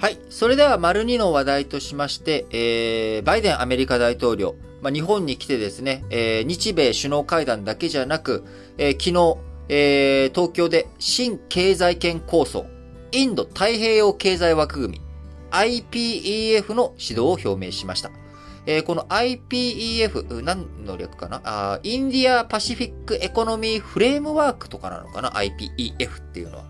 はい。それでは、丸2の話題としまして、えー、バイデンアメリカ大統領、まあ、日本に来てですね、えー、日米首脳会談だけじゃなく、えー、昨日、えー、東京で新経済圏構想、インド太平洋経済枠組み、IPEF の始動を表明しました。えー、この IPEF、何の略かな？あ India Pacific Economy Framework とかなのかな ?IPEF っていうのは。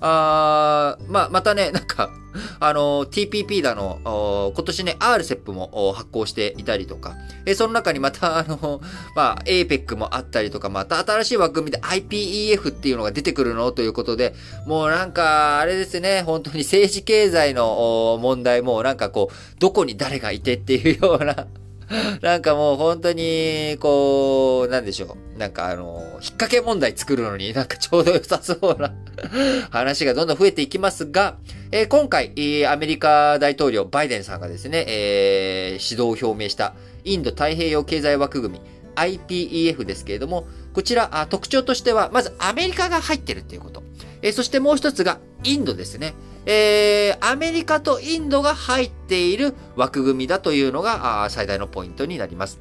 あーまあ、またね、なんか、あの、TPP だの、今年ね、RCEP も発行していたりとか、えその中にまた、あの、まあ、APEC もあったりとか、また新しい枠組みで IPEF っていうのが出てくるのということで、もうなんか、あれですね、本当に政治経済の問題も、なんかこう、どこに誰がいてっていうような、なんかもう本当に、こう、なんでしょう。なんかあの、引っ掛け問題作るのになんかちょうど良さそうな 話がどんどん増えていきますが、えー、今回、アメリカ大統領バイデンさんがですね、えー、指導を表明したインド太平洋経済枠組み IPEF ですけれども、こちら特徴としては、まずアメリカが入ってるっていうこと。え、そしてもう一つがインドですね。えー、アメリカとインドが入っている枠組みだというのが最大のポイントになります。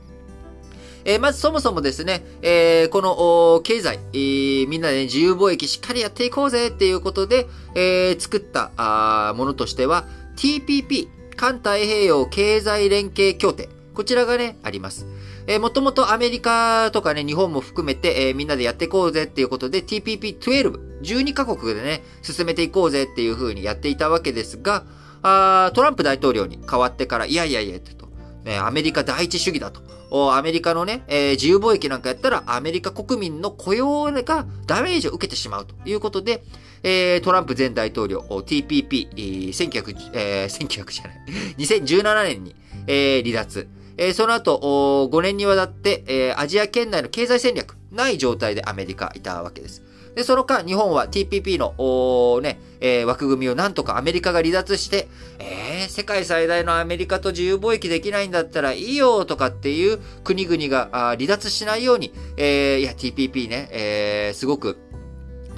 えー、まずそもそもですね、えー、この経済、えー、みんなで、ね、自由貿易しっかりやっていこうぜっていうことで、え、作ったものとしては TPP、環太平洋経済連携協定。こちらがね、あります。えー、もともとアメリカとかね、日本も含めて、えー、みんなでやっていこうぜっていうことで TPP12、12カ国でね、進めていこうぜっていう風にやっていたわけですが、あトランプ大統領に変わってから、いやいやいや、と、ね、アメリカ第一主義だと。アメリカのね、えー、自由貿易なんかやったらアメリカ国民の雇用がダメージを受けてしまうということで、えー、トランプ前大統領、TPP、1900、えー、1900じゃない、2017年に、えー、離脱。え、その後、5年にわたって、え、アジア圏内の経済戦略、ない状態でアメリカいたわけです。で、その間、日本は TPP の、ね、えー、枠組みをなんとかアメリカが離脱して、えー、世界最大のアメリカと自由貿易できないんだったらいいよとかっていう国々が離脱しないように、えー、いや、TPP ね、えー、すごく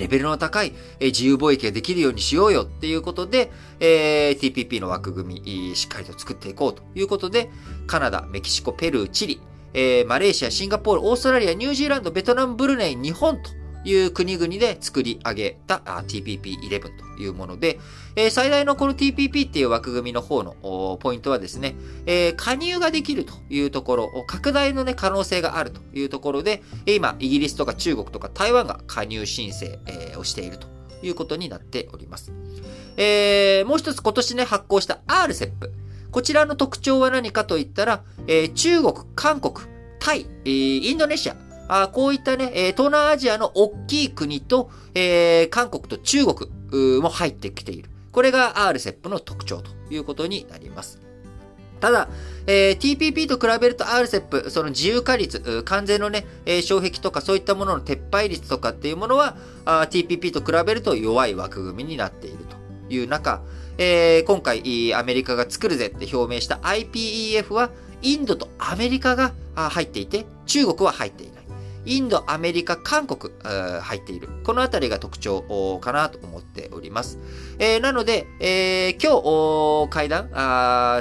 レベルの高い、自由貿易ができるようにしようよっていうことで、えー、TPP の枠組み、しっかりと作っていこうということで、カナダ、メキシコ、ペルー、チリ、えー、マレーシア、シンガポール、オーストラリア、ニュージーランド、ベトナム、ブルネイ、日本という国々で作り上げた TPP11 というもので、えー、最大のこの TPP っていう枠組みの方のポイントはですね、えー、加入ができるというところ、拡大のね、可能性があるというところで、今、イギリスとか中国とか台湾が加入申請、えー、をしているということになっております。えー、もう一つ今年ね、発行した RCEP。こちらの特徴は何かといったら、えー、中国、韓国、タイ、え、インドネシア、あこういったね、東南アジアの大きい国と、えー、韓国と中国も入ってきている。これが RCEP の特徴ということになります。ただ、えー、TPP と比べると RCEP、その自由化率、関税のね、えー、障壁とかそういったものの撤廃率とかっていうものは、TPP と比べると弱い枠組みになっているという中、えー、今回アメリカが作るぜって表明した IPEF は、インドとアメリカが入っていて、中国は入っていない。インド、アメリカ、韓国、入っている。このあたりが特徴かなと思っております。えー、なので、えー、今日会談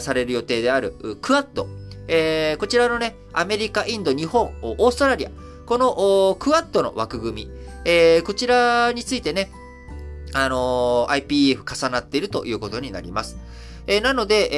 される予定であるクアッド、えー、こちらのね、アメリカ、インド、日本、オーストラリア、このクアッドの枠組み、えこちらについてね、あの IPF 重なっているということになります。えー、なので、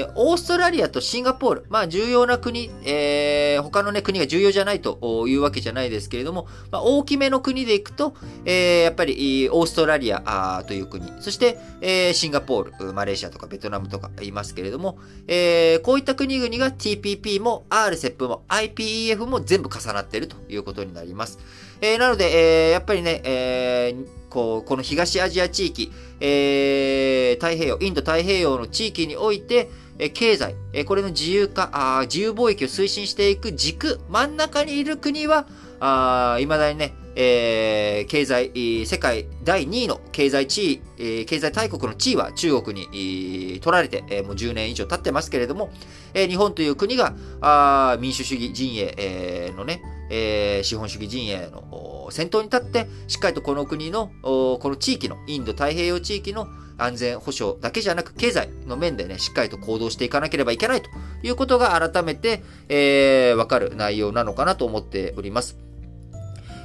えー、オーストラリアとシンガポール、まあ重要な国、えー、他のね、国が重要じゃないというわけじゃないですけれども、まあ、大きめの国でいくと、え、やっぱりオーストラリアという国、そして、え、シンガポール、マレーシアとかベトナムとかいますけれども、え、こういった国々が TPP も RCEP も IPEF も全部重なっているということになります。えー、なので、えー、やっぱりね、えー、こう、この東アジア地域、えー、太平洋、インド太平洋の地域において、え経済、えこれの自由化あ、自由貿易を推進していく軸、真ん中にいる国は、あ未だにね、えー、経済、世界第2位の経済地位、えー、経済大国の地位は中国に取られて、えー、もう10年以上経ってますけれども、えー、日本という国があ民主主義陣営、えー、のね、えー、資本主義陣営の先頭に立って、しっかりとこの国の、この地域の、インド太平洋地域の安全保障だけじゃなく、経済の面でね、しっかりと行動していかなければいけないということが改めて、えー、わかる内容なのかなと思っております。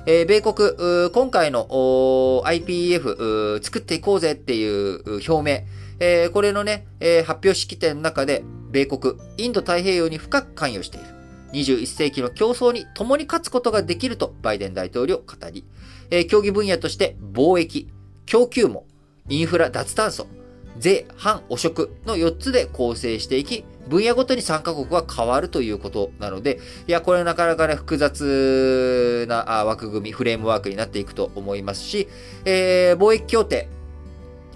えー、米国、今回の IPF 作っていこうぜっていう表明、えー、これのね、えー、発表式典の中で、米国、インド太平洋に深く関与している。21世紀の競争に共に勝つことができるとバイデン大統領語り、えー、競技分野として貿易、供給網、インフラ脱炭素、税、反汚職の4つで構成していき、分野ごとに参加国は変わるということなので、いや、これなかなかね、複雑な枠組み、フレームワークになっていくと思いますし、えー、貿易協定、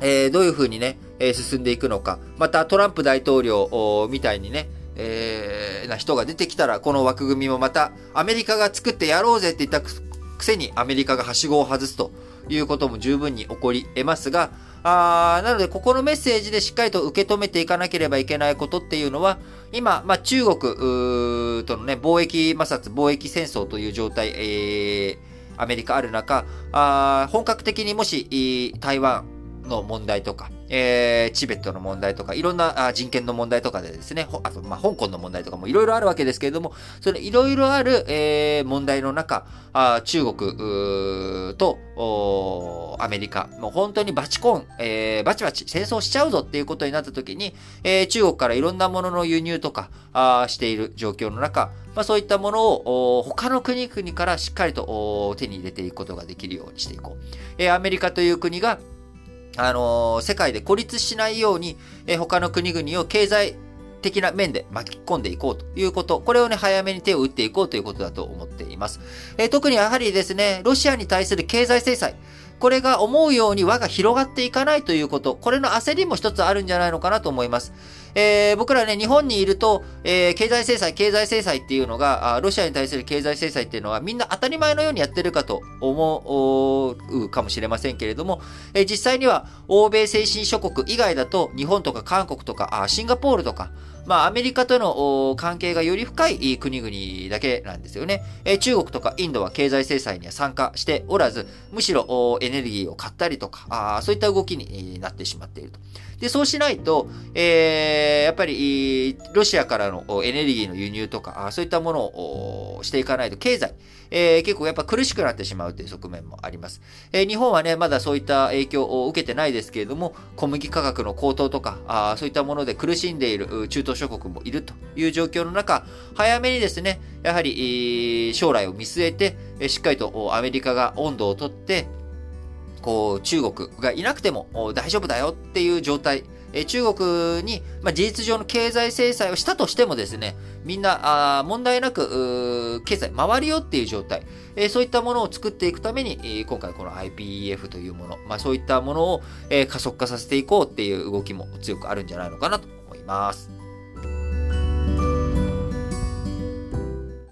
えー、どういうふうにね、進んでいくのか、またトランプ大統領みたいにね、えー、な人が出てきたら、この枠組みもまたアメリカが作ってやろうぜって言ったくせにアメリカがはしごを外すということも十分に起こり得ますが、あなので、ここのメッセージでしっかりと受け止めていかなければいけないことっていうのは、今、まあ、中国とのね、貿易摩擦、貿易戦争という状態、えー、アメリカある中、あ本格的にもし、台湾の問題とか、えー、チベットの問題とか、いろんな人権の問題とかでですね、あと、まあ、香港の問題とかもいろいろあるわけですけれども、それいろいろある、えー、問題の中、あ中国とアメリカ、もう本当にバチコン、えー、バチバチ戦争しちゃうぞっていうことになった時に、えー、中国からいろんなものの輸入とかあしている状況の中、まあ、そういったものを他の国々からしっかりと手に入れていくことができるようにしていこう。えー、アメリカという国があのー、世界で孤立しないように、えー、他の国々を経済的な面で巻き込んでいこうということ。これをね、早めに手を打っていこうということだと思っています。えー、特にやはりですね、ロシアに対する経済制裁。これが思うように輪が広がっていかないということ。これの焦りも一つあるんじゃないのかなと思います。えー、僕らね、日本にいると、えー、経済制裁、経済制裁っていうのが、ロシアに対する経済制裁っていうのはみんな当たり前のようにやってるかと思うかもしれませんけれども、えー、実際には欧米先進諸国以外だと、日本とか韓国とか、あシンガポールとか、まあ、アメリカとの関係がより深い国々だけなんですよね。中国とかインドは経済制裁には参加しておらず、むしろエネルギーを買ったりとか、あそういった動きになってしまっていると。で、そうしないと、えー、やっぱり、ロシアからのエネルギーの輸入とか、そういったものをしていかないと、経済、えー、結構やっぱ苦しくなってしまうという側面もあります。えー、日本はね、まだそういった影響を受けてないですけれども、小麦価格の高騰とか、あそういったもので苦しんでいる中東諸国もいるという状況の中、早めにですね、やはり、将来を見据えて、しっかりとアメリカが温度をとって、こう、中国がいなくても大丈夫だよっていう状態、中国に、まあ、事実上の経済制裁をしたとしてもですね、みんな、あ問題なく、経済回るよっていう状態、えそういったものを作っていくために、え今回この IPEF というもの、まあ、そういったものを、え加速化させていこうっていう動きも強くあるんじゃないのかなと思います。